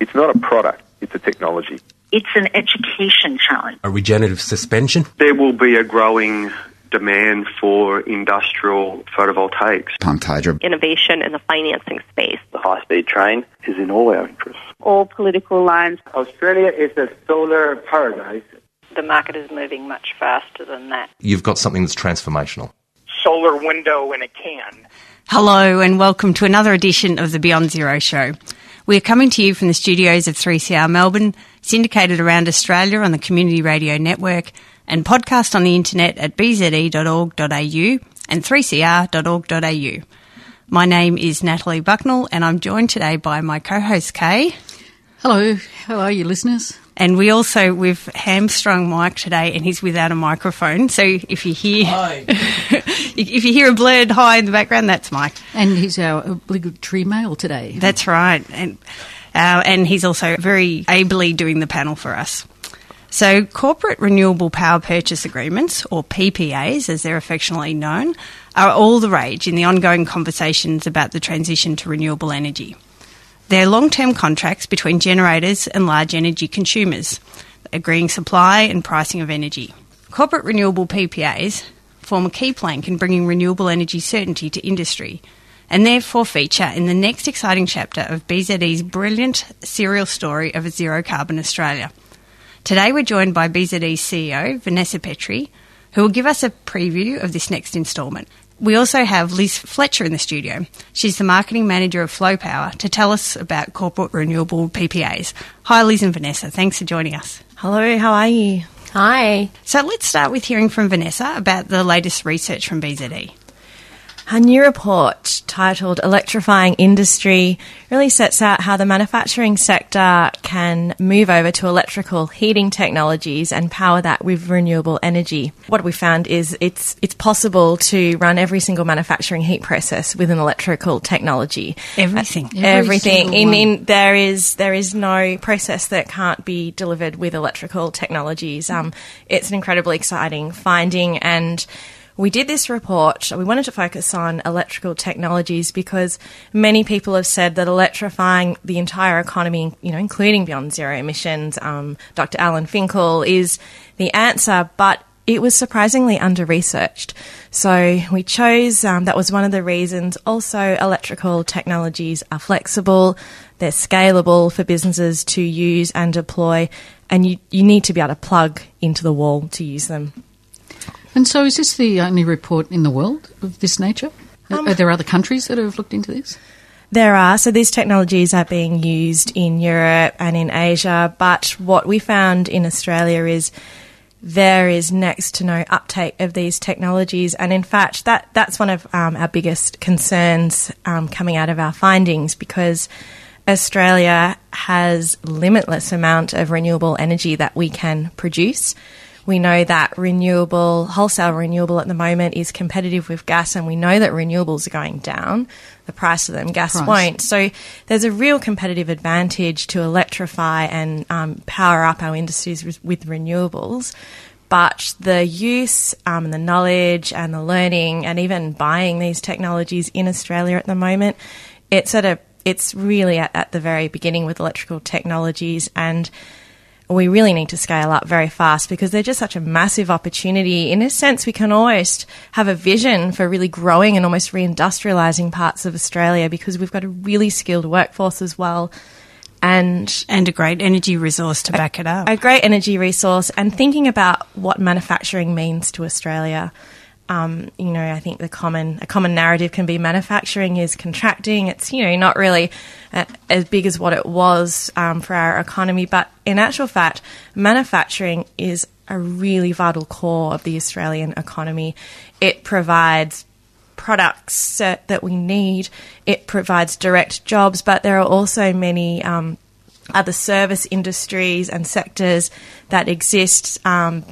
It's not a product, it's a technology. It's an education challenge. A regenerative suspension. There will be a growing demand for industrial photovoltaics. Pumped hydro. Innovation in the financing space. The high speed train is in all our interests. All political lines. Australia is a solar paradise. The market is moving much faster than that. You've got something that's transformational. Solar window in a can. Hello, and welcome to another edition of the Beyond Zero Show. We are coming to you from the studios of 3CR Melbourne, syndicated around Australia on the Community Radio Network, and podcast on the internet at bze.org.au and 3cr.org.au. My name is Natalie Bucknell, and I'm joined today by my co-host Kay. Hello, how are you, listeners? And we also we've hamstrung Mike today, and he's without a microphone. So if you hear if you hear a blurred hi in the background, that's Mike. And he's our obligatory male today. That's right, and uh, and he's also very ably doing the panel for us. So, corporate renewable power purchase agreements, or PPAs as they're affectionately known, are all the rage in the ongoing conversations about the transition to renewable energy. They're long term contracts between generators and large energy consumers, agreeing supply and pricing of energy. Corporate renewable PPAs form a key plank in bringing renewable energy certainty to industry and therefore feature in the next exciting chapter of BZE's brilliant serial story of a zero carbon Australia. Today we're joined by BZE's CEO, Vanessa Petrie, who will give us a preview of this next instalment. We also have Liz Fletcher in the studio. She's the marketing manager of Flow Power to tell us about corporate renewable PPAs. Hi, Liz and Vanessa. Thanks for joining us. Hello, how are you? Hi. So let's start with hearing from Vanessa about the latest research from BZE. A new report titled Electrifying Industry really sets out how the manufacturing sector can move over to electrical heating technologies and power that with renewable energy. What we found is it's it's possible to run every single manufacturing heat process with an electrical technology. Everything. Uh, everything. I mean there is there is no process that can't be delivered with electrical technologies. Um, it's an incredibly exciting finding and we did this report. We wanted to focus on electrical technologies because many people have said that electrifying the entire economy, you know, including beyond zero emissions, um, Dr. Alan Finkel is the answer, but it was surprisingly under researched. So we chose, um, that was one of the reasons. Also, electrical technologies are flexible, they're scalable for businesses to use and deploy, and you, you need to be able to plug into the wall to use them. And so, is this the only report in the world of this nature? Um, are there other countries that have looked into this? There are. So these technologies are being used in Europe and in Asia, but what we found in Australia is there is next to no uptake of these technologies, and in fact, that that's one of um, our biggest concerns um, coming out of our findings because. Australia has limitless amount of renewable energy that we can produce. We know that renewable, wholesale renewable at the moment is competitive with gas, and we know that renewables are going down, the price of them. Gas Price. won't. So there's a real competitive advantage to electrify and um, power up our industries with, with renewables. But the use um, and the knowledge and the learning and even buying these technologies in Australia at the moment, it's at a it's really at, at the very beginning with electrical technologies and we really need to scale up very fast because they're just such a massive opportunity. In a sense, we can almost have a vision for really growing and almost reindustrializing parts of Australia because we've got a really skilled workforce as well. And and a great energy resource to back it up. A great energy resource, and thinking about what manufacturing means to Australia. Um, you know, I think the common a common narrative can be manufacturing is contracting. It's you know not really uh, as big as what it was um, for our economy, but in actual fact, manufacturing is a really vital core of the Australian economy. It provides products uh, that we need. It provides direct jobs, but there are also many um, other service industries and sectors that exist um,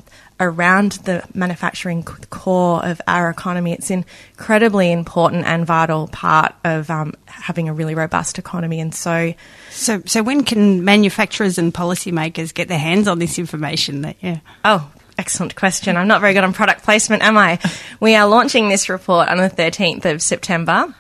around the manufacturing core of our economy. It's an incredibly important and vital part of um, having a really robust economy. And so, so, so when can manufacturers and policymakers get their hands on this information? That yeah. Oh, excellent question. I'm not very good on product placement, am I? we are launching this report on the 13th of September.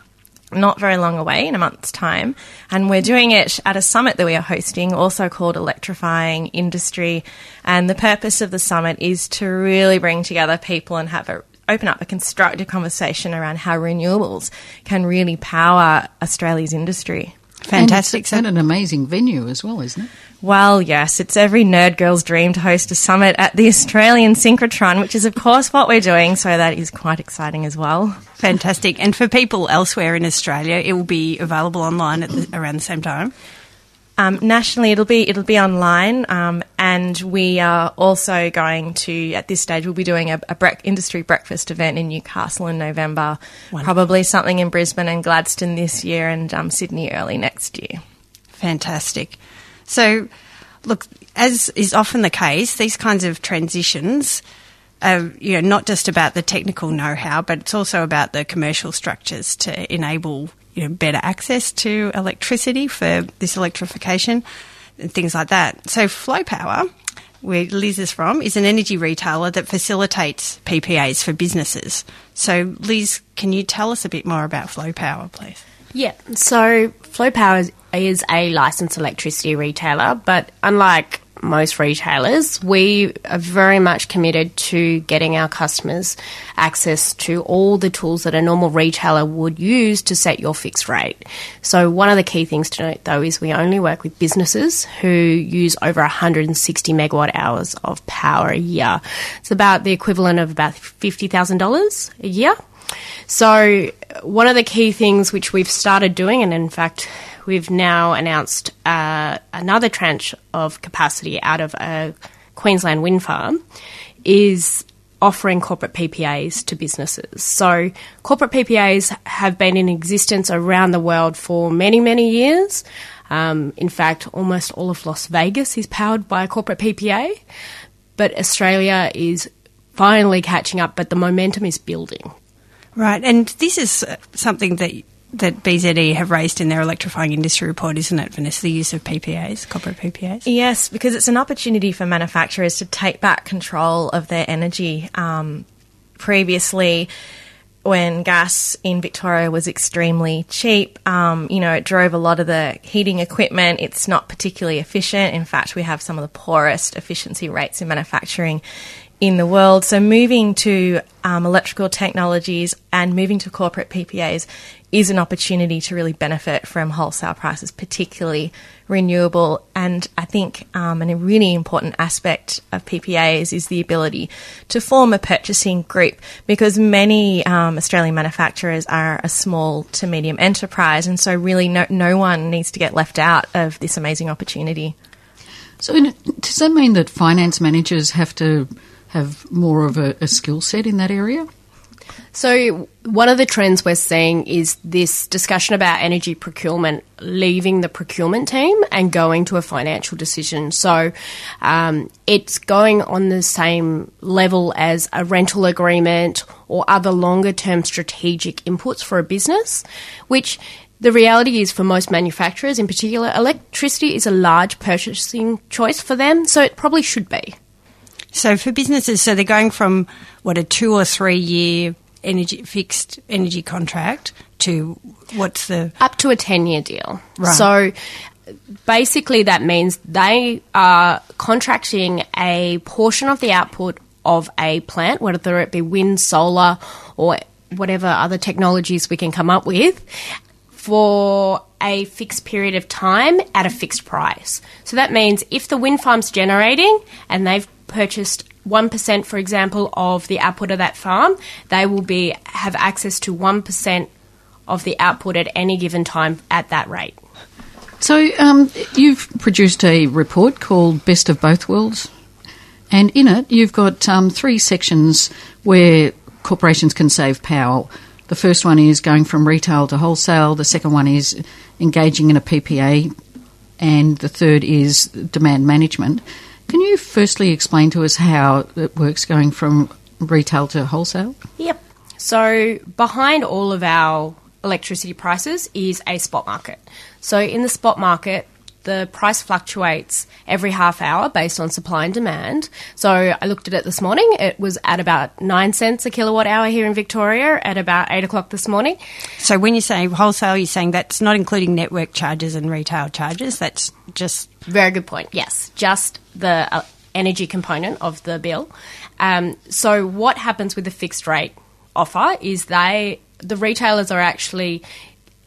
Not very long away in a month's time. And we're doing it at a summit that we are hosting, also called Electrifying Industry. And the purpose of the summit is to really bring together people and have a open up a constructive conversation around how renewables can really power Australia's industry. Fantastic. And, and an amazing venue as well, isn't it? Well, yes, it's every nerd girl's dream to host a summit at the Australian Synchrotron, which is, of course, what we're doing. So that is quite exciting as well. Fantastic. And for people elsewhere in Australia, it will be available online at the, around the same time. Um, nationally, it'll be it'll be online, um, and we are also going to at this stage we'll be doing a, a brec- industry breakfast event in Newcastle in November, Wonderful. probably something in Brisbane and Gladstone this year, and um, Sydney early next year. Fantastic. So, look, as is often the case, these kinds of transitions are you know not just about the technical know-how, but it's also about the commercial structures to enable you know better access to electricity for this electrification and things like that. So, Flow Power. Where Liz is from, is an energy retailer that facilitates PPAs for businesses. So, Liz, can you tell us a bit more about Flow Power, please? Yeah, so Flow Power is, a licensed electricity retailer, but unlike most retailers, we are very much committed to getting our customers access to all the tools that a normal retailer would use to set your fixed rate. So, one of the key things to note though is we only work with businesses who use over 160 megawatt hours of power a year. It's about the equivalent of about $50,000 a year. So, one of the key things which we've started doing, and in fact, we've now announced uh, another tranche of capacity out of a Queensland wind farm, is offering corporate PPAs to businesses. So, corporate PPAs have been in existence around the world for many, many years. Um, in fact, almost all of Las Vegas is powered by a corporate PPA, but Australia is finally catching up, but the momentum is building. Right, and this is uh, something that that BZE have raised in their electrifying industry report, isn't it, Vanessa? The use of PPAs, corporate PPAs. Yes, because it's an opportunity for manufacturers to take back control of their energy. Um, previously, when gas in Victoria was extremely cheap, um, you know, it drove a lot of the heating equipment. It's not particularly efficient. In fact, we have some of the poorest efficiency rates in manufacturing in the world. So moving to um, electrical technologies and moving to corporate PPAs is an opportunity to really benefit from wholesale prices, particularly renewable. And I think um, and a really important aspect of PPAs is the ability to form a purchasing group because many um, Australian manufacturers are a small to medium enterprise, and so really no, no one needs to get left out of this amazing opportunity. So, does that mean that finance managers have to have more of a, a skill set in that area? So, one of the trends we're seeing is this discussion about energy procurement leaving the procurement team and going to a financial decision. So, um, it's going on the same level as a rental agreement or other longer term strategic inputs for a business, which the reality is for most manufacturers in particular, electricity is a large purchasing choice for them, so it probably should be. So for businesses, so they're going from what a two or three year energy fixed energy contract to what's the up to a ten year deal. Right. So basically, that means they are contracting a portion of the output of a plant, whether it be wind, solar, or whatever other technologies we can come up with, for a fixed period of time at a fixed price. So that means if the wind farm's generating and they've purchased 1% for example of the output of that farm, they will be have access to 1% of the output at any given time at that rate. So um, you've produced a report called Best of Both Worlds, and in it you've got um, three sections where corporations can save power. The first one is going from retail to wholesale. The second one is engaging in a PPA, and the third is demand management. Can you firstly explain to us how it works going from retail to wholesale? Yep. So behind all of our electricity prices is a spot market. So in the spot market, the price fluctuates every half hour based on supply and demand. So I looked at it this morning. It was at about nine cents a kilowatt hour here in Victoria at about eight o'clock this morning. So when you say wholesale, you're saying that's not including network charges and retail charges. That's just very good point. Yes, just the uh, energy component of the bill. Um, so what happens with the fixed rate offer is they the retailers are actually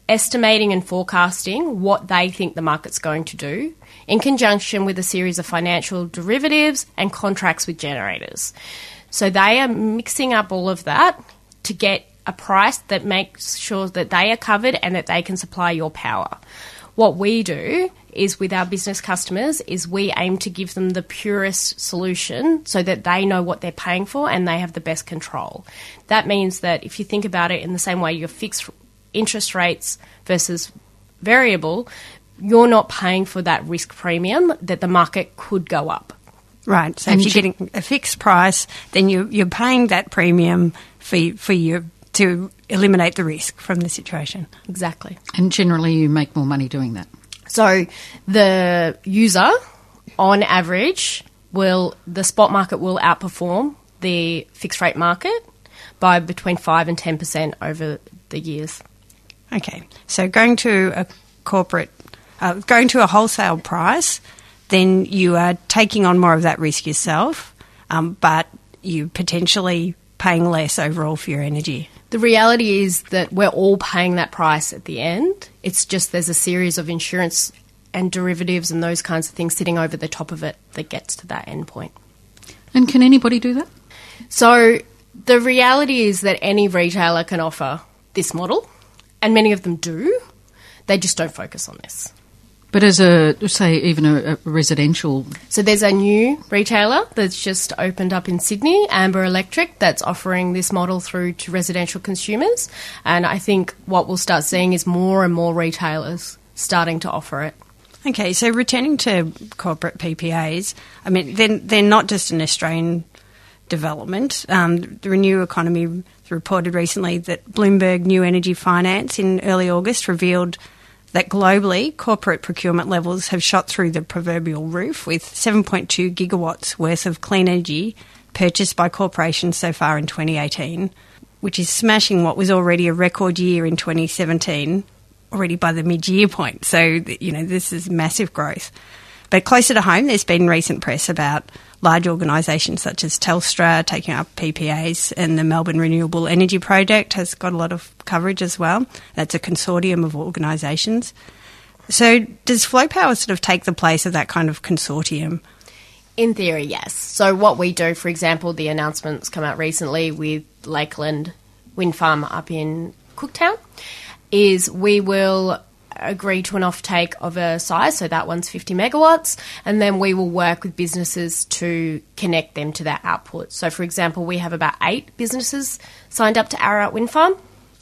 estimating and forecasting what they think the market's going to do in conjunction with a series of financial derivatives and contracts with generators. So they are mixing up all of that to get a price that makes sure that they are covered and that they can supply your power. What we do is with our business customers is we aim to give them the purest solution so that they know what they're paying for and they have the best control. That means that if you think about it in the same way your fixed interest rates versus variable, you're not paying for that risk premium that the market could go up. Right. So and if you're getting a fixed price, then you, you're paying that premium for for you to eliminate the risk from the situation. Exactly. And generally, you make more money doing that. So the user, on average, will the spot market will outperform the fixed rate market by between five and ten percent over the years. Okay, so going to a corporate, uh, going to a wholesale price, then you are taking on more of that risk yourself, um, but you potentially paying less overall for your energy. The reality is that we're all paying that price at the end. It's just there's a series of insurance and derivatives and those kinds of things sitting over the top of it that gets to that end point. And can anybody do that? So the reality is that any retailer can offer this model and many of them do. They just don't focus on this. But as a, say, even a, a, residential. So there's a new retailer that's just opened up in Sydney, Amber Electric, that's offering this model through to residential consumers. And I think what we'll start seeing is more and more retailers starting to offer it. Okay, so returning to corporate PPAs, I mean, they're, they're not just an Australian development. Um, the RenewEconomy reported recently that Bloomberg New Energy Finance in early August revealed that globally corporate procurement levels have shot through the proverbial roof with 7.2 gigawatts worth of clean energy purchased by corporations so far in 2018, which is smashing what was already a record year in 2017 already by the mid-year point. So, you know, this is massive growth. But closer to home, there's been recent press about large organisations such as Telstra taking up PPAs, and the Melbourne Renewable Energy Project has got a lot of coverage as well. That's a consortium of organisations. So, does Flow Power sort of take the place of that kind of consortium? In theory, yes. So, what we do, for example, the announcements come out recently with Lakeland Wind Farm up in Cooktown, is we will agree to an offtake of a size, so that one's 50 megawatts, and then we will work with businesses to connect them to that output. So, for example, we have about eight businesses signed up to Ararat Wind Farm.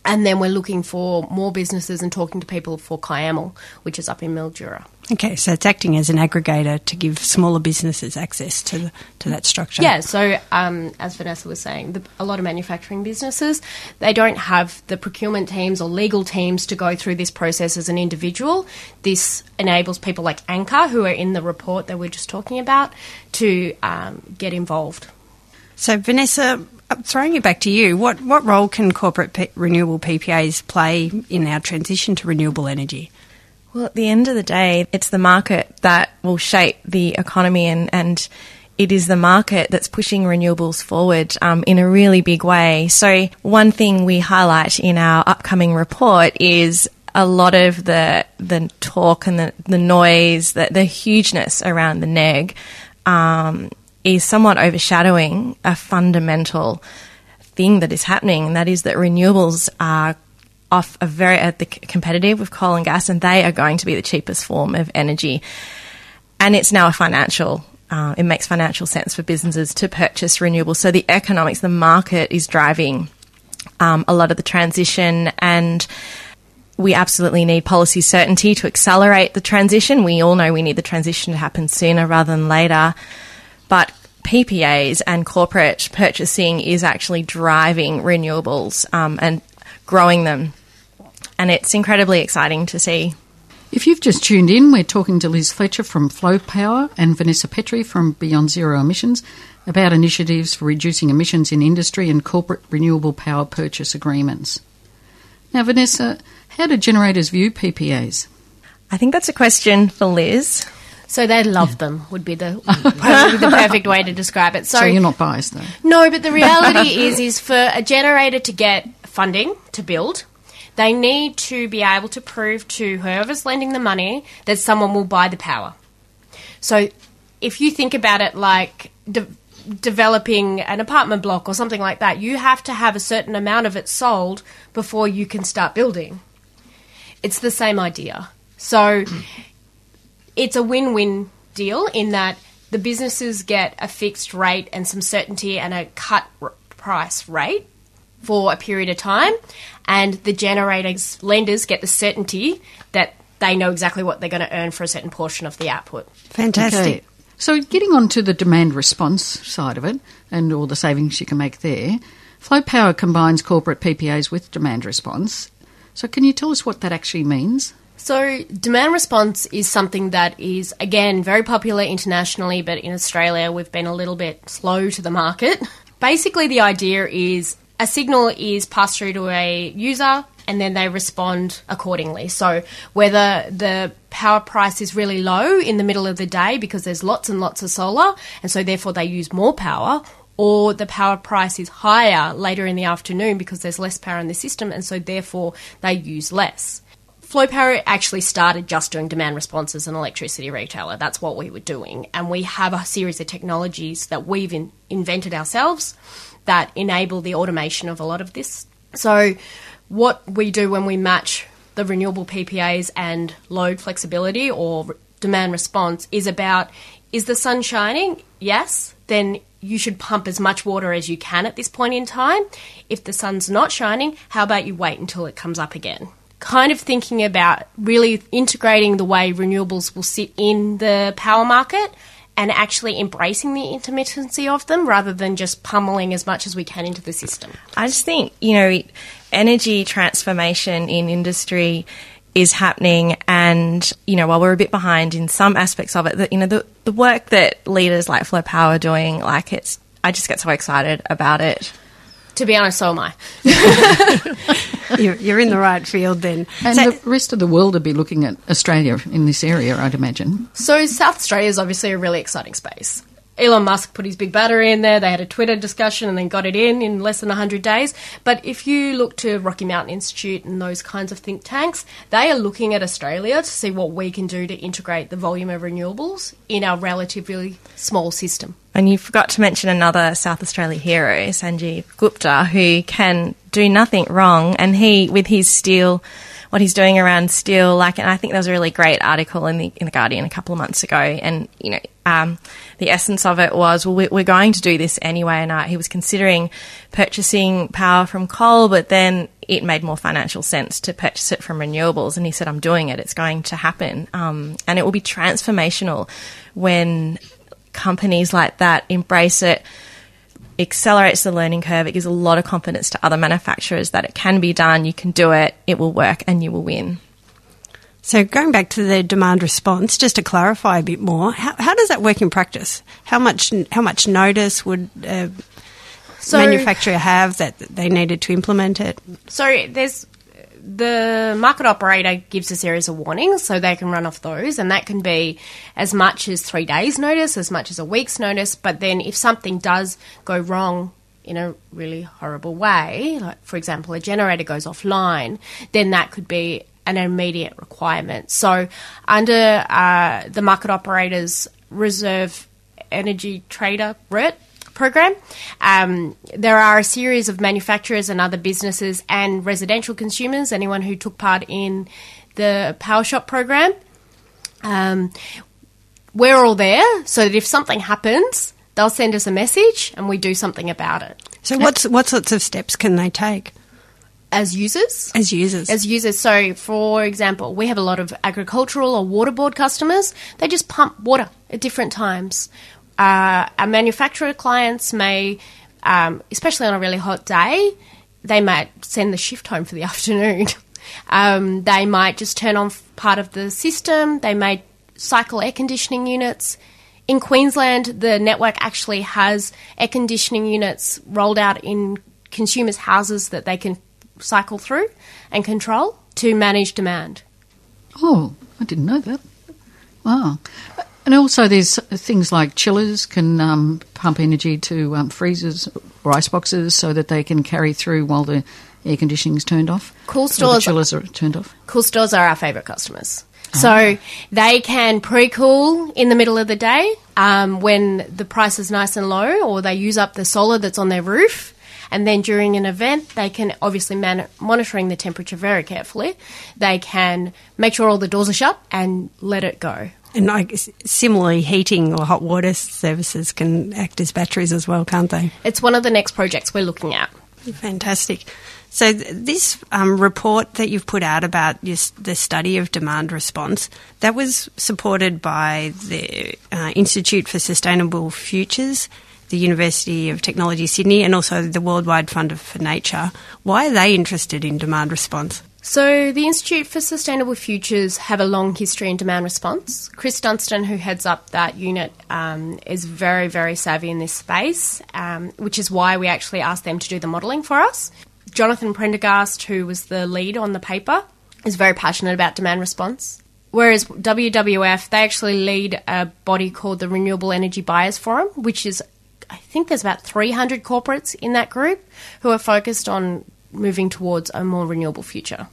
And then we're looking for more businesses and talking to people for Kiamal, which is up in Mildura. Okay, so it's acting as an aggregator to give smaller businesses access to the, to that structure. Yeah, so um, as Vanessa was saying, the, a lot of manufacturing businesses they don't have the procurement teams or legal teams to go through this process as an individual. This enables people like Anchor, who are in the report that we're just talking about, to um, get involved. So, Vanessa, throwing it back to you, what, what role can corporate P- renewable PPAs play in our transition to renewable energy? Well, at the end of the day, it's the market that will shape the economy, and, and it is the market that's pushing renewables forward um, in a really big way. So, one thing we highlight in our upcoming report is a lot of the the talk and the, the noise, the, the hugeness around the neg. Um, is somewhat overshadowing a fundamental thing that is happening, and that is that renewables are off a very uh, competitive with coal and gas, and they are going to be the cheapest form of energy. And it's now a financial. Uh, it makes financial sense for businesses to purchase renewables. So the economics, the market is driving um, a lot of the transition, and we absolutely need policy certainty to accelerate the transition. We all know we need the transition to happen sooner rather than later. But PPAs and corporate purchasing is actually driving renewables um, and growing them. And it's incredibly exciting to see. If you've just tuned in, we're talking to Liz Fletcher from Flow Power and Vanessa Petrie from Beyond Zero Emissions about initiatives for reducing emissions in industry and corporate renewable power purchase agreements. Now, Vanessa, how do generators view PPAs? I think that's a question for Liz. So they love them would be the probably the perfect way to describe it. So, So you're not biased, though. No, but the reality is, is for a generator to get funding to build, they need to be able to prove to whoever's lending the money that someone will buy the power. So, if you think about it like de- developing an apartment block or something like that, you have to have a certain amount of it sold before you can start building. It's the same idea. So, it's a win win deal in that the businesses get a fixed rate and some certainty and a cut r- price rate for a period of time, and the generators lenders get the certainty that they know exactly what they're going to earn for a certain portion of the output. Fantastic. Okay. So, getting on to the demand response side of it and all the savings you can make there, Flow Power combines corporate PPAs with demand response. So, can you tell us what that actually means? So, demand response is something that is, again, very popular internationally, but in Australia, we've been a little bit slow to the market. Basically, the idea is a signal is passed through to a user and then they respond accordingly. So, whether the power price is really low in the middle of the day because there's lots and lots of solar, and so therefore they use more power, or the power price is higher later in the afternoon because there's less power in the system, and so therefore they use less. Flow Power actually started just doing demand response as an electricity retailer. That's what we were doing. And we have a series of technologies that we've in- invented ourselves that enable the automation of a lot of this. So, what we do when we match the renewable PPAs and load flexibility or re- demand response is about is the sun shining? Yes. Then you should pump as much water as you can at this point in time. If the sun's not shining, how about you wait until it comes up again? Kind of thinking about really integrating the way renewables will sit in the power market and actually embracing the intermittency of them rather than just pummeling as much as we can into the system. I just think, you know, energy transformation in industry is happening and you know while we're a bit behind in some aspects of it that you know the, the work that leaders like flow power are doing like it's i just get so excited about it to be honest so am i you're, you're in the right field then And the rest of the world would be looking at Australia in this area, I'd imagine. So South Australia is obviously a really exciting space. Elon Musk put his big battery in there. They had a Twitter discussion and then got it in in less than 100 days. But if you look to Rocky Mountain Institute and those kinds of think tanks, they are looking at Australia to see what we can do to integrate the volume of renewables in our relatively small system. And you forgot to mention another south australia hero sanjeev gupta who can do nothing wrong. And he with his steel what he's doing around steel like and i think there was a really great article in the in the guardian a couple of months ago. And you know um, the essence of it was well we- we're going to do this anyway. And he was considering purchasing power from coal but then it made more financial sense to purchase it from renewables. And he said i'm doing it. It's going to happen. Um, and it will be transformational when companies like that embrace it accelerates the learning curve. It gives a lot of confidence to other manufacturers that it can be done, you can do it, it will work, and you will win. So going back to the demand response, just to clarify a bit more, how, how does that work in practice? How much how much notice would a So- manufacturer have that they needed to implement it? So there's the market operator gives a series of warnings so they can run off those and that can be as much as 3 days notice as much as a week's notice but then if something does go wrong in a really horrible way like for example a generator goes offline then that could be an immediate requirement. So under uh, the market operators reserve energy trader RERT program. Um, there are a series of manufacturers and other businesses and residential consumers, anyone who took part in the Powershop program. Um, we're all there so that if something happens, they'll send us a message and we do something about it. So what's what sorts of steps can they take as users? As users. As users. So, for example, we have a lot of agricultural or water board customers. They just pump water at different times. Uh, our manufacturer clients may, um, especially on a really hot day, they might send the shift home for the afternoon. Um, they might just turn on part of the system. They may cycle air conditioning units. In Queensland, the network actually has air conditioning units rolled out in consumers' houses that they can cycle through and control to manage demand. Oh, I didn't know that. Wow. And also, there's things like chillers can um, pump energy to um, freezers or ice boxes so that they can carry through while the air conditioning is turned off. Cool stores- chillers are turned off. Cool stores are our favourite customers. So they can pre-cool in the middle of the day um, when the price is nice and low, or they use up the solar that's on their roof. And then during an event, they can obviously man- monitoring the temperature very carefully. They can make sure all the doors are shut and let it go. And I similarly, heating or hot water services can act as batteries as well, can't they? It's one of the next projects we're looking at. Fantastic. So th- this um, report that you've put out about your, the study of demand response that was supported by the uh, Institute for Sustainable Futures, the University of Technology Sydney, and also the Worldwide Fund for Nature. Why are they interested in demand response? So, the Institute for Sustainable Futures have a long history in demand response. Chris Dunstan, who heads up that unit, um, is very, very savvy in this space, um, which is why we actually asked them to do the modelling for us. Jonathan Prendergast, who was the lead on the paper, is very passionate about demand response. Whereas WWF, they actually lead a body called the Renewable Energy Buyers Forum, which is, I think there's about 300 corporates in that group who are focused on moving towards a more renewable future.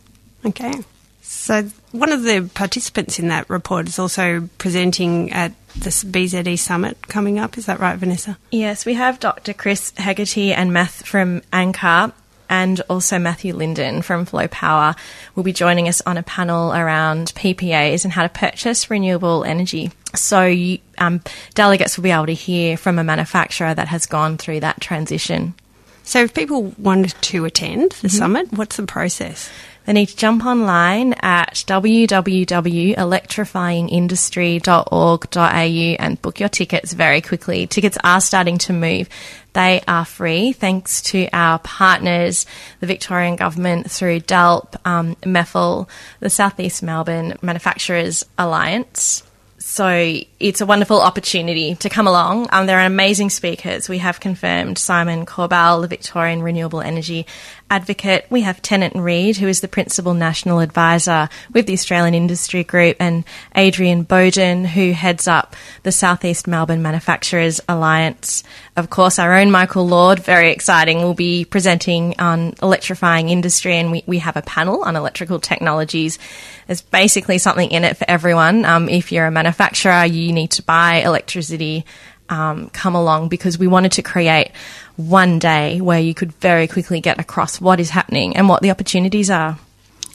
Okay. So one of the participants in that report is also presenting at this BZE summit coming up. Is that right, Vanessa? Yes, we have Dr. Chris Hegarty and Math from Anchor and also Matthew Linden from Flow Power will be joining us on a panel around PPAs and how to purchase renewable energy. So you, um, delegates will be able to hear from a manufacturer that has gone through that transition. So if people wanted to attend the summit, what's the process? They need to jump online at www.electrifyingindustry.org.au and book your tickets very quickly. Tickets are starting to move. They are free thanks to our partners, the Victorian Government through DELP, um, MEFL, the Southeast Melbourne Manufacturers Alliance. So it's a wonderful opportunity to come along. Um, there are amazing speakers. We have confirmed Simon Corbell, the Victorian Renewable Energy Advocate. We have Tennant Reed, who is the Principal National Advisor with the Australian Industry Group, and Adrian Bowden, who heads up the Southeast Melbourne Manufacturers Alliance. Of course, our own Michael Lord, very exciting, will be presenting on electrifying industry, and we, we have a panel on electrical technologies. There's basically something in it for everyone. Um, if you're a manufacturer, you need to buy electricity. Um, come along because we wanted to create one day where you could very quickly get across what is happening and what the opportunities are.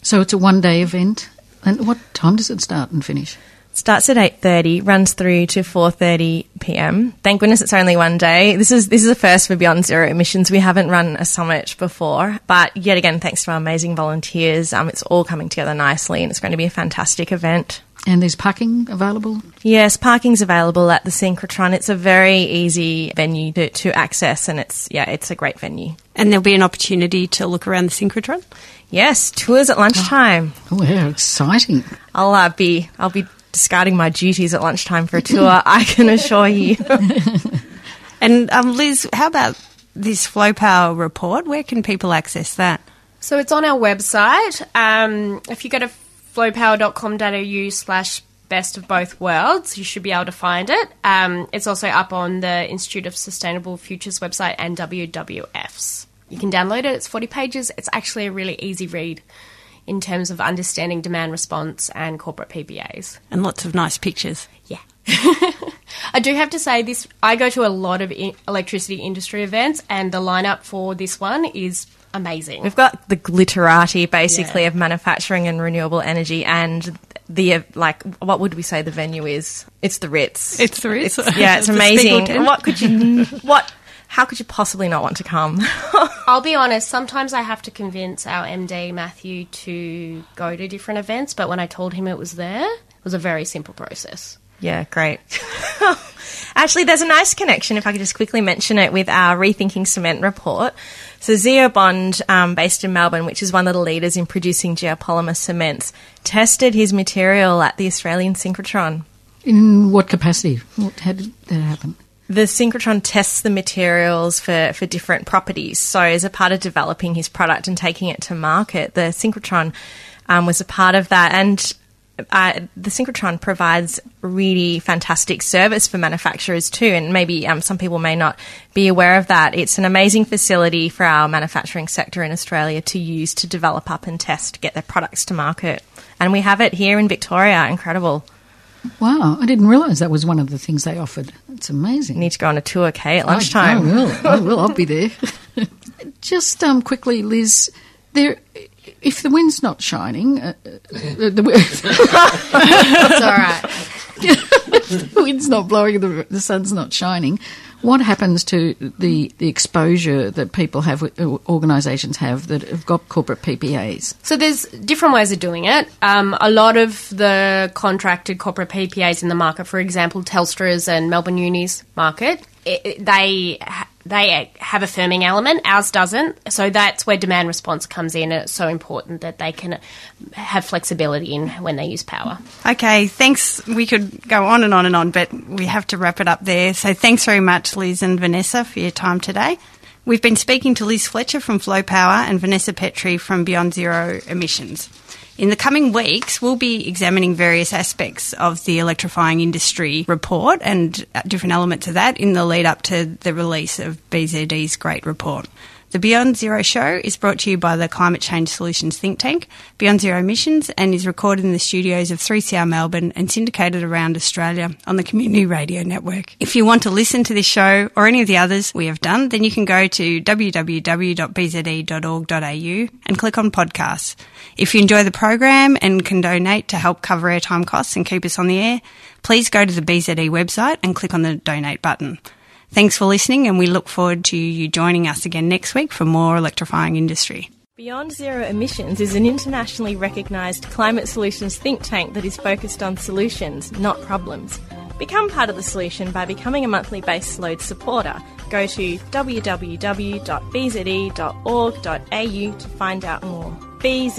So it's a one day event. And what time does it start and finish? It starts at eight thirty, runs through to four thirty p.m. Thank goodness it's only one day. This is this is a first for Beyond Zero Emissions. We haven't run a summit before, but yet again, thanks to our amazing volunteers, um, it's all coming together nicely, and it's going to be a fantastic event. And there's parking available? Yes, parking's available at the Synchrotron. It's a very easy venue to, to access, and it's yeah, it's a great venue. And there'll be an opportunity to look around the synchrotron. Yes, tours at lunchtime. Oh, yeah, exciting. I'll uh, be I'll be discarding my duties at lunchtime for a tour. I can assure you. And um, Liz, how about this Flow Power report? Where can people access that? So it's on our website. Um, if you go to flowpower.com.au slash best of both worlds, you should be able to find it. Um, it's also up on the Institute of Sustainable Futures website and WWF's. You can download it. It's 40 pages. It's actually a really easy read in terms of understanding demand response and corporate PPAs. And lots of nice pictures. Yeah. I do have to say this. I go to a lot of electricity industry events, and the lineup for this one is amazing. We've got the glitterati basically Yeah. of manufacturing and renewable energy, and the uh, like. What would we say the venue is? It's the Ritz. It's the Ritz. yeah, it's The amazing. What could you? What? How could you possibly not want to come? I'll be honest, sometimes I have to convince our MD, Matthew, to go to different events, but when I told him it was there, it was a very simple process. Yeah, great. Actually, there's a nice connection, if I could just quickly mention it, with our Rethinking Cement report. So Zeobond, um, based in Melbourne, which is one of the leaders in producing geopolymer cements, tested his material at the Australian synchrotron. In what capacity? What, how did that happen? The synchrotron tests the materials for, for different properties. So, as a part of developing his product and taking it to market, the synchrotron um, was a part of that. And uh, the synchrotron provides really fantastic service for manufacturers too, and maybe um, some people may not be aware of that. It's an amazing facility for our manufacturing sector in Australia to use to develop up and test, get their products to market, and we have it here in Victoria. Incredible. Wow, I didn't realise that was one of the things they offered. It's amazing. You need to go on a tour, Kay, at lunchtime. I, I will. I will. I'll be there. Just um, quickly, Liz. There, if the wind's not shining, uh, uh, the, it's all right. the wind's not blowing, the, the sun's not shining. What happens to the, the exposure that people have, uh, organisations have that have got corporate PPAs? So there's different ways of doing it. Um, a lot of the contracted corporate PPAs in the market, for example, Telstra's and Melbourne Uni's market, it, they they have a firming element. Ours doesn't. So that's where demand response comes in. It's so important that they can have flexibility in when they use power. Okay, thanks. We could go on and on and on, but we have to wrap it up there. So thanks very much, Liz and Vanessa, for your time today. We've been speaking to Liz Fletcher from Flow Power and Vanessa Petrie from Beyond Zero Emissions. In the coming weeks, we'll be examining various aspects of the electrifying industry report and different elements of that in the lead up to the release of BZE's great report. The Beyond Zero show is brought to you by the Climate Change Solutions think tank, Beyond Zero Emissions, and is recorded in the studios of 3CR Melbourne and syndicated around Australia on the Community Radio Network. If you want to listen to this show or any of the others we have done, then you can go to www.bze.org.au and click on podcasts. If you enjoy the program and can donate to help cover airtime costs and keep us on the air, please go to the BZE website and click on the donate button. Thanks for listening, and we look forward to you joining us again next week for more electrifying industry. Beyond Zero Emissions is an internationally recognised climate solutions think tank that is focused on solutions, not problems. Become part of the solution by becoming a monthly base load supporter. Go to www.bze.org.au to find out more. bze.org.au.